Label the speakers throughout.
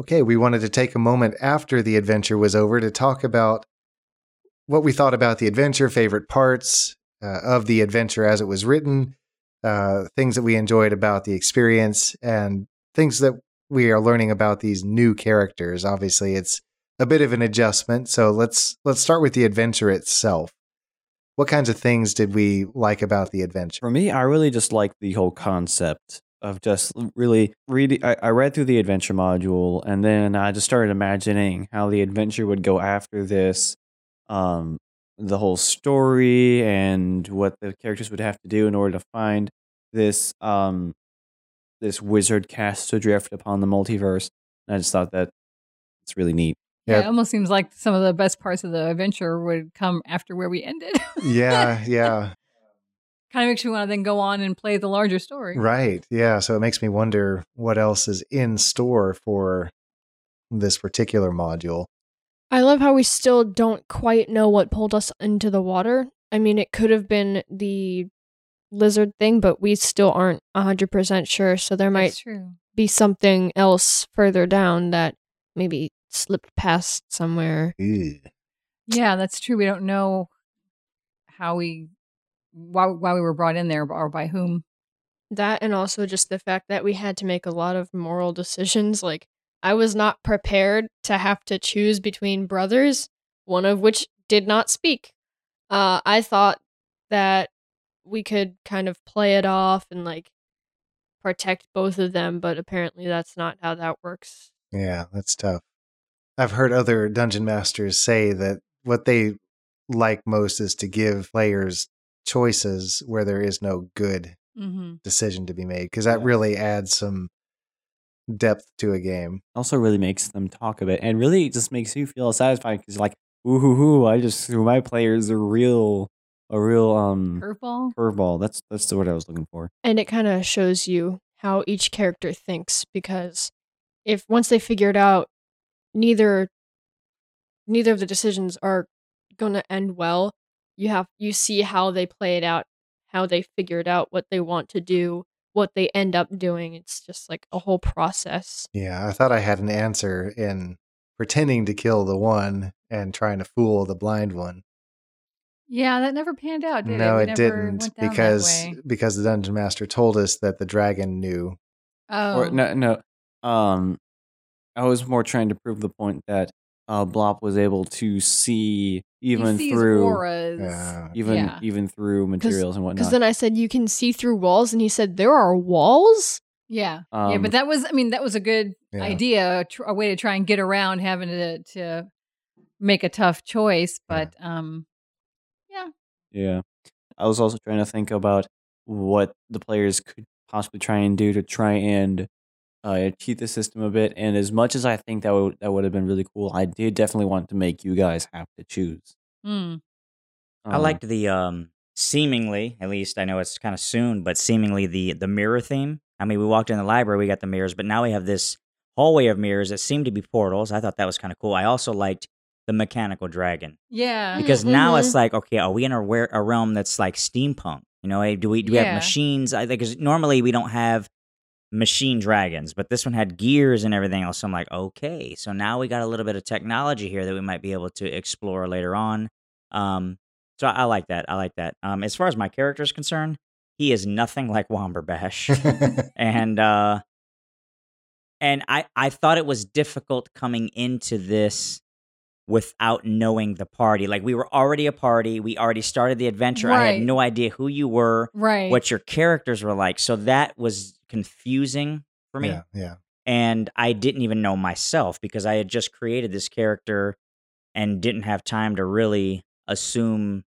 Speaker 1: okay, we wanted to take a moment after the adventure was over to talk about what we thought about the adventure, favorite parts uh, of the adventure as it was written, uh, things that we enjoyed about the experience, and things that we are learning about these new characters. Obviously, it's a bit of an adjustment. So let's let's start with the adventure itself. What kinds of things did we like about the adventure?
Speaker 2: For me, I really just like the whole concept of just really reading. I, I read through the adventure module, and then I just started imagining how the adventure would go after this. Um, the whole story and what the characters would have to do in order to find this um this wizard cast adrift upon the multiverse. And I just thought that it's really neat.
Speaker 3: Yeah.
Speaker 1: Yeah.
Speaker 3: it almost seems like some of the best parts of the adventure would come after where we ended.
Speaker 1: yeah, yeah,
Speaker 3: kind of makes me want to then go on and play the larger story.
Speaker 1: right. Yeah. So it makes me wonder what else is in store for this particular module.
Speaker 4: I love how we still don't quite know what pulled us into the water. I mean, it could have been the lizard thing, but we still aren't 100% sure. So there might
Speaker 3: true.
Speaker 4: be something else further down that maybe slipped past somewhere.
Speaker 1: Ew.
Speaker 3: Yeah, that's true. We don't know how we why why we were brought in there or by whom.
Speaker 4: That and also just the fact that we had to make a lot of moral decisions. Like, I was not prepared to have to choose between brothers, one of which did not speak. Uh, I thought that we could kind of play it off and like protect both of them, but apparently that's not how that works.
Speaker 1: Yeah, that's tough. I've heard other dungeon masters say that what they like most is to give players choices where there is no good
Speaker 3: Mm-hmm.
Speaker 1: decision to be made because that
Speaker 2: Yeah.
Speaker 1: really adds some depth to a game.
Speaker 2: Also, really makes them talk a bit, and really just makes you feel satisfied because like, ooh, hoo, hoo, I just threw my players a real, a real um
Speaker 3: Curveball.
Speaker 2: curveball. That's that's the word I was looking for.
Speaker 4: And it kind of shows you how each character thinks because if once they figure it out, neither neither of the decisions are going to end well. You have you see how they play it out, how they figure it out, what they want to do, what they end up doing. It's just like a whole process.
Speaker 1: Yeah, I thought I had an answer in pretending to kill the one and trying to fool the blind one.
Speaker 3: Yeah, that never panned out, did
Speaker 1: no,
Speaker 3: it?
Speaker 1: it, didn't
Speaker 3: went down that
Speaker 1: because because the dungeon master told us that the dragon knew.
Speaker 3: oh,
Speaker 2: Or no, no. Um, I was more trying to prove the point that uh, Blop was able to see
Speaker 3: he
Speaker 2: even
Speaker 3: sees
Speaker 2: through
Speaker 3: auras.
Speaker 1: Yeah.
Speaker 2: even
Speaker 3: yeah.
Speaker 2: even through materials and whatnot.
Speaker 4: Because then I said you can see through walls, and he said there are walls.
Speaker 3: Yeah, yeah,
Speaker 2: Um,
Speaker 3: but that was, I mean, that was a good
Speaker 1: Yeah.
Speaker 3: idea, a, tr- a way to try and get around having to to make a tough choice.
Speaker 1: Yeah.
Speaker 3: But um,
Speaker 2: yeah, Yeah. I was also trying to think about what the players could possibly try and do to try and uh, cheat the system a bit. And as much as I think that would that would have been really cool, I did definitely want to make you guys have to choose.
Speaker 3: mm,
Speaker 5: I
Speaker 2: Um,
Speaker 5: liked the um seemingly, at least I know it's kind of soon, but seemingly the the mirror theme. I mean, we walked in the library, we got the mirrors, but now we have this hallway of mirrors that seem to be portals. I thought that was kind of cool. I also liked the mechanical dragon
Speaker 3: yeah,
Speaker 5: because now
Speaker 4: Mhm.
Speaker 5: it's like, okay, are we in a, where, a realm that's like steampunk? You know, eh, do we do we
Speaker 3: Yeah.
Speaker 5: have machines? I think 'cause normally we don't have machine dragons, but this one had gears and everything else. So I'm like, okay, so now we got a little bit of technology here that we might be able to explore later on. Um, so I, I like that. I like that. Um, as far as my character is concerned, he is nothing like Womberbash, and uh, and I I thought it was difficult coming into this without knowing the party. Like we were already a party. We already started the adventure. I had no idea who you were,
Speaker 3: right.
Speaker 5: what your characters were like. So that was confusing for me
Speaker 1: yeah, yeah.
Speaker 5: and I didn't even know myself because I had just created this character and didn't have time to really assume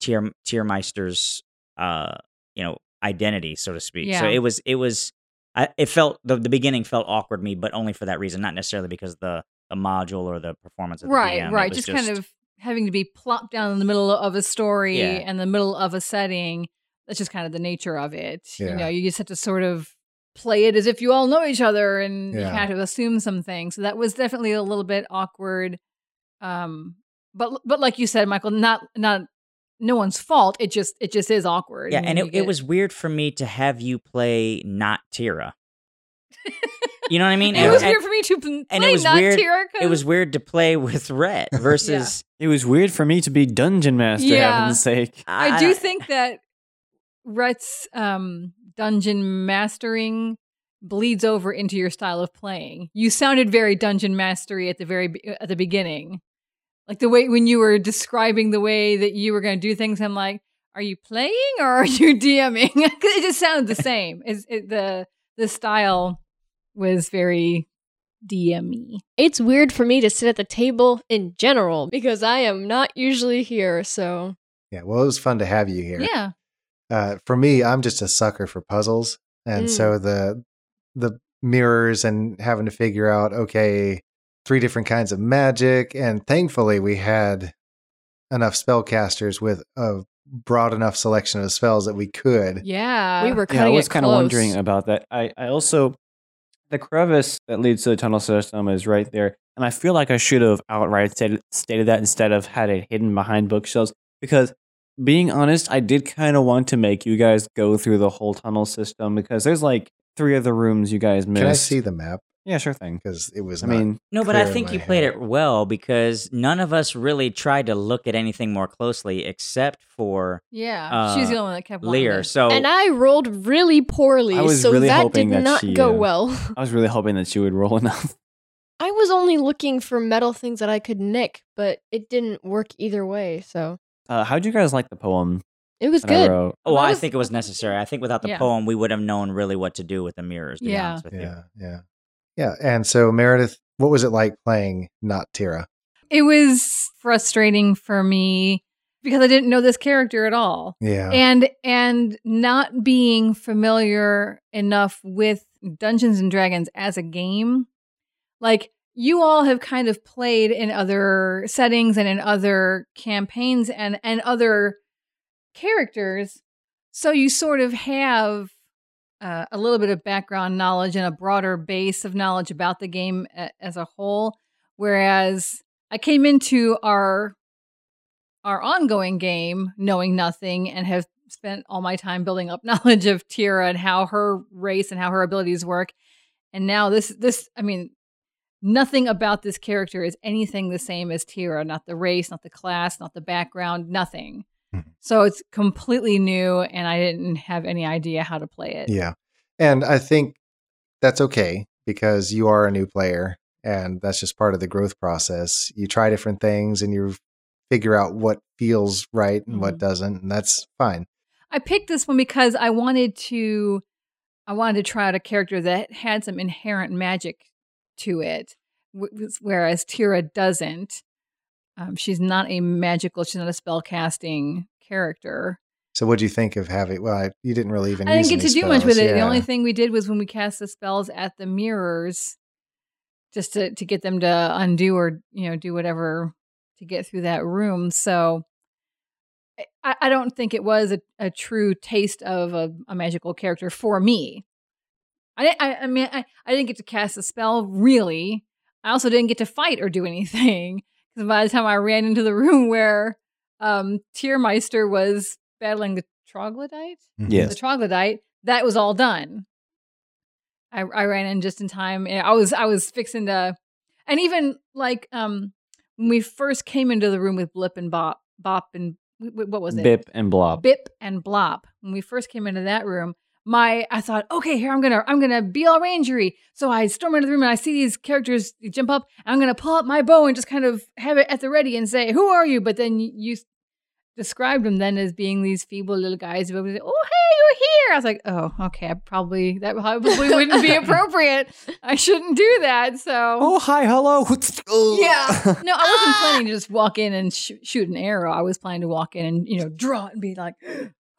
Speaker 5: Tier Tiermeister's uh you know identity so to speak. So it was it was I, it felt the the beginning felt awkward to me, but only for that reason, not necessarily because the the module or the performance of the
Speaker 3: right,
Speaker 5: DM.
Speaker 3: Right.
Speaker 5: was
Speaker 3: Just, kind of having to be plopped down in the middle of a story
Speaker 5: Yeah.
Speaker 3: and the middle of a setting. That's just kind of the nature of it. You know, you just have to sort of play it as if you all know each other and you
Speaker 1: Yeah.
Speaker 3: have to assume some things. So that was definitely a little bit awkward. Um but but like you said, Michael, not not no one's fault. It just it just is awkward.
Speaker 5: yeah, and
Speaker 3: you
Speaker 5: it, it was weird for me to have you play not Tira. You know what I mean?
Speaker 3: It
Speaker 5: And-
Speaker 3: was
Speaker 5: and
Speaker 3: weird for me to pl-
Speaker 5: and
Speaker 3: play
Speaker 5: it was
Speaker 3: not
Speaker 5: weird-
Speaker 3: Tira.
Speaker 5: It was weird to play with Rhett versus.
Speaker 2: It was weird for me to be dungeon master,
Speaker 3: Yeah.
Speaker 2: heaven's sake.
Speaker 3: I do think that Rhett's um, dungeon mastering bleeds over into your style of playing. You sounded very dungeon mastery at the very be- at the beginning, like the way when you were describing the way that you were going to do things. I'm like, are you playing or are you DMing? it just sounded the same. It's, it, the the style was very DMy.
Speaker 4: It's weird for me to sit at the table in general because I am not usually here. So
Speaker 1: Yeah, well, it was fun to have you here.
Speaker 3: Yeah,
Speaker 1: Uh, for me, I'm just a sucker for puzzles, and
Speaker 4: Mm.
Speaker 1: so the the mirrors and having to figure out okay, three different kinds of magic, and thankfully we had enough spellcasters with a broad enough selection of spells that we could.
Speaker 3: yeah.
Speaker 4: we were
Speaker 2: Yeah, I was kind of wondering about that. I, I also the crevice that leads to the tunnel system is right there, and I feel like I should have outright stated, stated that instead of had it hidden behind bookshelves. Because being honest, I did kind of want to make you guys go through the whole tunnel system because there's like three of the rooms you guys missed.
Speaker 1: Can I see the map?
Speaker 2: Yeah, sure thing.
Speaker 1: Because it was.
Speaker 2: I
Speaker 1: not-
Speaker 2: mean,
Speaker 5: No, but I think
Speaker 1: my
Speaker 5: you played it well because none of us really tried to look at anything more closely except for
Speaker 3: yeah, she was
Speaker 5: uh,
Speaker 3: the only one that kept wanting
Speaker 5: Lear.
Speaker 3: to-
Speaker 5: So
Speaker 4: and I rolled really poorly,
Speaker 2: I was
Speaker 4: so
Speaker 2: really
Speaker 4: that did
Speaker 2: that
Speaker 4: not
Speaker 2: she,
Speaker 4: go
Speaker 2: uh,
Speaker 4: well.
Speaker 2: I was really hoping that she would roll enough.
Speaker 4: I was only looking for metal things that I could nick, but it didn't work either way. So
Speaker 2: Uh, how'd you guys like the poem
Speaker 4: it was
Speaker 2: that I
Speaker 4: good.
Speaker 2: wrote?
Speaker 5: Oh,
Speaker 3: Well,
Speaker 5: I
Speaker 3: was-
Speaker 5: think it was necessary. I think without the
Speaker 3: Yeah.
Speaker 5: poem, we would have known really what to do with the mirrors. To be
Speaker 3: Yeah.
Speaker 5: honest with you.
Speaker 1: Yeah, yeah, yeah. And so Meredith, what was it like playing not Tira?
Speaker 3: it was frustrating for me because I didn't know this character at all.
Speaker 1: Yeah,
Speaker 3: And and not being familiar enough with Dungeons and Dragons as a game. Like you all have kind of played in other settings and in other campaigns and and other characters. So you sort of have uh, a little bit of background knowledge and a broader base of knowledge about the game a- as a whole. Whereas I came into our our ongoing game knowing nothing and have spent all my time building up knowledge of Tira and how her race and how her abilities work. And now this this I mean nothing about this character is anything the same as Tira, not the race, not the class, not the background, nothing.
Speaker 1: Mhm.
Speaker 3: So it's completely new and I didn't have any idea how to play it.
Speaker 1: yeah. And I think that's okay because you are a new player, and that's just part of the growth process. You try different things, and you figure out what feels right and what
Speaker 3: Mhm.
Speaker 1: doesn't, and that's fine.
Speaker 3: I picked this one because I wanted to I wanted to try out a character that had some inherent magic to it, whereas Tira doesn't. Um, she's not a magical, she's not a spell casting character.
Speaker 1: So, what do you think of having? Well, I, you didn't really even.
Speaker 3: I didn't get to
Speaker 1: any
Speaker 3: do much with
Speaker 1: spells,
Speaker 3: it. The only thing we did was when we cast the spells at the mirrors, just to to get them to undo or you know do whatever to get through that room. So I, I don't think it was a, a true taste of a, a magical character for me. I, I, I mean, I, I didn't get to cast a spell really. I also didn't get to fight or do anything because by the time I ran into the room where um, Tiermeister was battling the troglodyte,
Speaker 1: Mhm.
Speaker 2: Yes.
Speaker 3: the troglodyte, that was all done. I, I ran in just in time. and I was I was fixing to, and even like um when we first came into the room with Blip and Bop, Bop and wh- wh- what was it?
Speaker 2: Bip and Blob.
Speaker 3: Bip and Blop. When we first came into that room, my I thought, okay, here I'm gonna I'm gonna be all rangery. So I storm into the room and I see these characters jump up. And I'm gonna pull up my bow and just kind of have it at the ready and say, "Who are you?" But then you, you described them then as being these feeble little guys who would say, "Oh, hey, you're here." I was like, "Oh, okay. I probably that probably wouldn't be appropriate. I shouldn't do that." So
Speaker 2: Oh, hi, hello.
Speaker 3: yeah. No, I wasn't planning to just walk in and sh- shoot an arrow. I was planning to walk in and, you know, draw it and be like,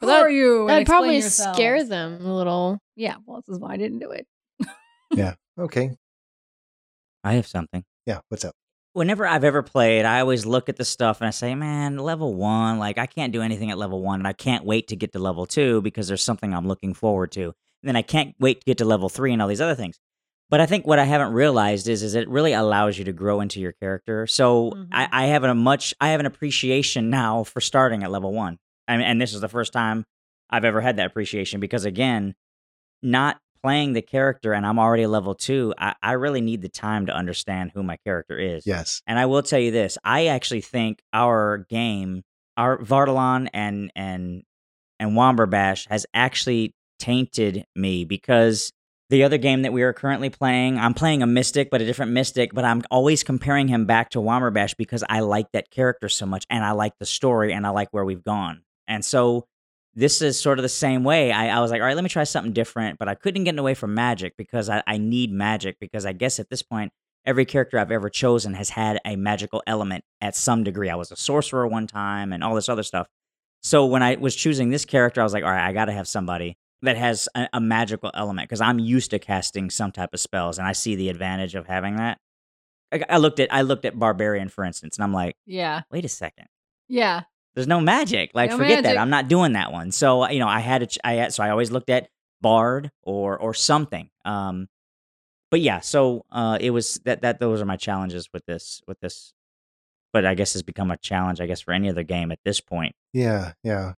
Speaker 3: who
Speaker 4: that-
Speaker 3: are you? And
Speaker 4: That'd probably
Speaker 3: yourselves.
Speaker 4: scare them a little.
Speaker 3: Yeah, well, this is why I didn't do it. Yeah.
Speaker 1: Okay.
Speaker 5: I have something.
Speaker 1: Yeah. What's up?
Speaker 5: Whenever I've ever played, I always look at the stuff and I say, man, level one, like I can't do anything at level one, and I can't wait to get to level two because there's something I'm looking forward to. And then I can't wait to get to level three and all these other things. But I think what I haven't realized is, is it really allows you to grow into your character. So
Speaker 3: Mhm.
Speaker 5: I, I have a much, I have an appreciation now for starting at level one, and, and this is the first time I've ever had that appreciation because again, not playing the character and I'm already level two, I, I really need the time to understand who my character is.
Speaker 1: Yes.
Speaker 5: And I will tell you this: I actually think our game, our Vardalon and and and Womberbash has actually tainted me because the other game that we are currently playing, I'm playing a Mystic, but a different Mystic, but I'm always comparing him back to Womberbash because I like that character so much and I like the story and I like where we've gone. And so this is sort of the same way. I, I was like, all right, let me try something different, but I couldn't get away from magic because I, I need magic because I guess at this point, every character I've ever chosen has had a magical element at some degree. I was a sorcerer one time and all this other stuff. So when I was choosing this character, I was like, all right, I got to have somebody that has a, a magical element because I'm used to casting some type of spells, and I see the advantage of having that. I, I looked at I looked at barbarian for instance, and I'm like,
Speaker 3: Yeah.
Speaker 5: wait a second,
Speaker 3: Yeah.
Speaker 5: There's no magic. Like
Speaker 3: No
Speaker 5: forget
Speaker 3: magic.
Speaker 5: that. I'm not doing that one. So you know, I had a ch- I had, so I always looked at bard or or something. Um, but yeah, so uh, it was that that those are my challenges with this with this. But I guess it's become a challenge, I guess, for any other game at this point.
Speaker 1: Yeah. Yeah.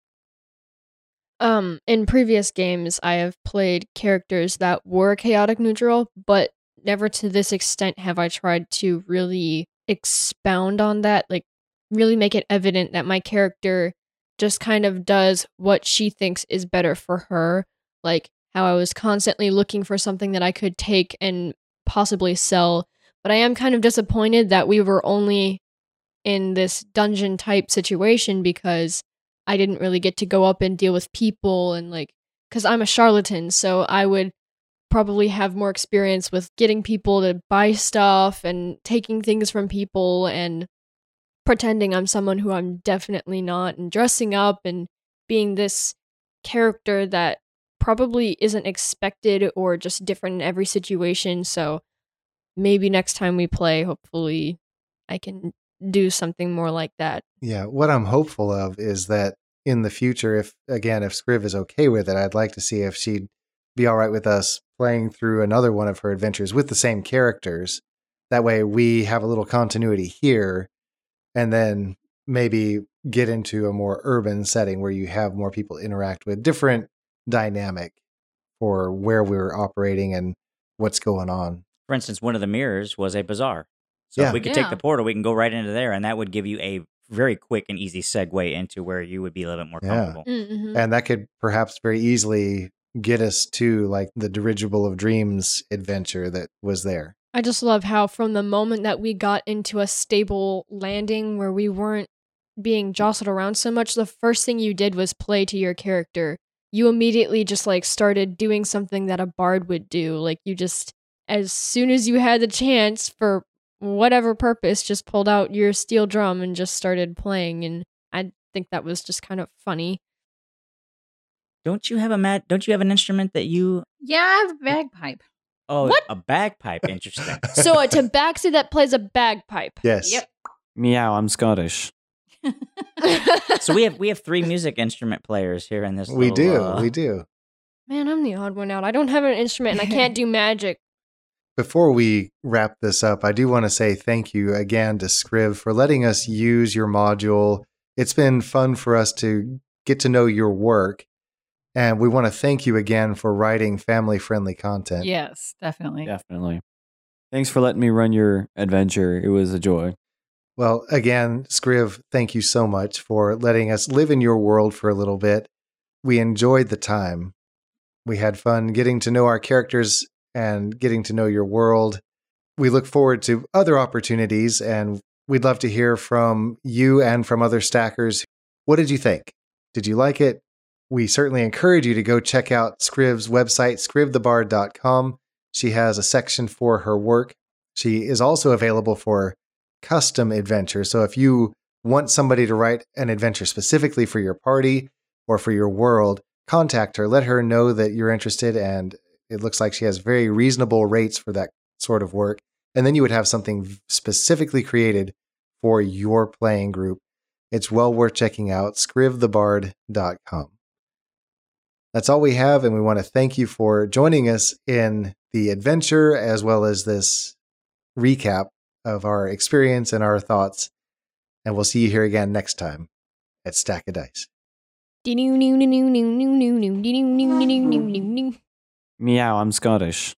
Speaker 4: Um, in previous games, I have played characters that were chaotic neutral, but never to this extent have I tried to really expound on that, like really make it evident that my character just kind of does what she thinks is better for her. Like how I was constantly looking for something that I could take and possibly sell. But I am kind of disappointed that we were only in this dungeon type situation because I didn't really get to go up and deal with people and like cuz I'm a charlatan so I would probably have more experience with getting people to buy stuff and taking things from people and pretending I'm someone who I'm definitely not and dressing up and being this character that probably isn't expected or just different in every situation so maybe next time we play hopefully I can do something more like that
Speaker 1: Yeah, what I'm hopeful of is that in the future, if again, if Scriv is okay with it, I'd like to see if she'd be all right with us playing through another one of her adventures with the same characters. That way, we have a little continuity here, and then maybe get into a more urban setting where you have more people interact with different dynamic for where we're operating and what's going on.
Speaker 5: For instance, one of the mirrors was a bazaar. So
Speaker 1: Yeah.
Speaker 5: if we could
Speaker 3: Yeah.
Speaker 5: take the portal, we can go right into there, and that would give you a very quick and easy segue into where you would be a little bit more
Speaker 1: Yeah.
Speaker 5: comfortable.
Speaker 4: mm-hmm.
Speaker 1: and that could perhaps very easily get us to like the dirigible of dreams adventure that was there
Speaker 4: I just love how from the moment that we got into a stable landing where we weren't being jostled around so much, the first thing you did was play to your character. You immediately just like started doing something that a bard would do. Like you just as soon as you had the chance for whatever purpose, just pulled out your steel drum and just started playing and I think that was just kind of funny.
Speaker 5: Don't you have a mat? Don't you have an instrument that you?
Speaker 3: Yeah, I have a bagpipe.
Speaker 5: Oh,
Speaker 4: What?
Speaker 5: a bagpipe. Interesting.
Speaker 4: So a tabaxi that plays a bagpipe.
Speaker 1: yes
Speaker 3: Yep.
Speaker 2: Meow, I'm Scottish.
Speaker 5: so we have we have three music instrument players here in this.
Speaker 1: we
Speaker 5: little,
Speaker 1: do
Speaker 5: uh,
Speaker 1: we do
Speaker 4: Man, I'm the odd one out. I don't have an instrument and I can't do magic.
Speaker 1: before we wrap this up i do want to say thank you again to scriv for letting us use your module it's been fun for us to get to know your work and we want to thank you again for writing family friendly content
Speaker 3: Yes, definitely.
Speaker 2: Definitely. Thanks for letting me run your adventure. It was a joy.
Speaker 1: Well, again, Scriv, thank you so much for letting us live in your world for a little bit. We enjoyed the time. We had fun getting to know our characters and getting to know your world. We look forward to other opportunities and we'd love to hear from you and from other stackers. What did you think? Did you like it? We certainly encourage you to go check out Scriv's website, scrivthebard.com. She has a section for her work. She is also available for custom adventures. So if you want somebody to write an adventure specifically for your party or for your world, contact her. Let her know that you're interested. And it looks like she has very reasonable rates for that sort of work. And then you would have something specifically created for your playing group. It's well worth checking out, scrivthebard.com. That's all we have. And we want to thank you for joining us in the adventure as well as this recap of our experience and our thoughts. And we'll see you here again next time at Stack of Dice.
Speaker 2: Meow, I'm Scottish.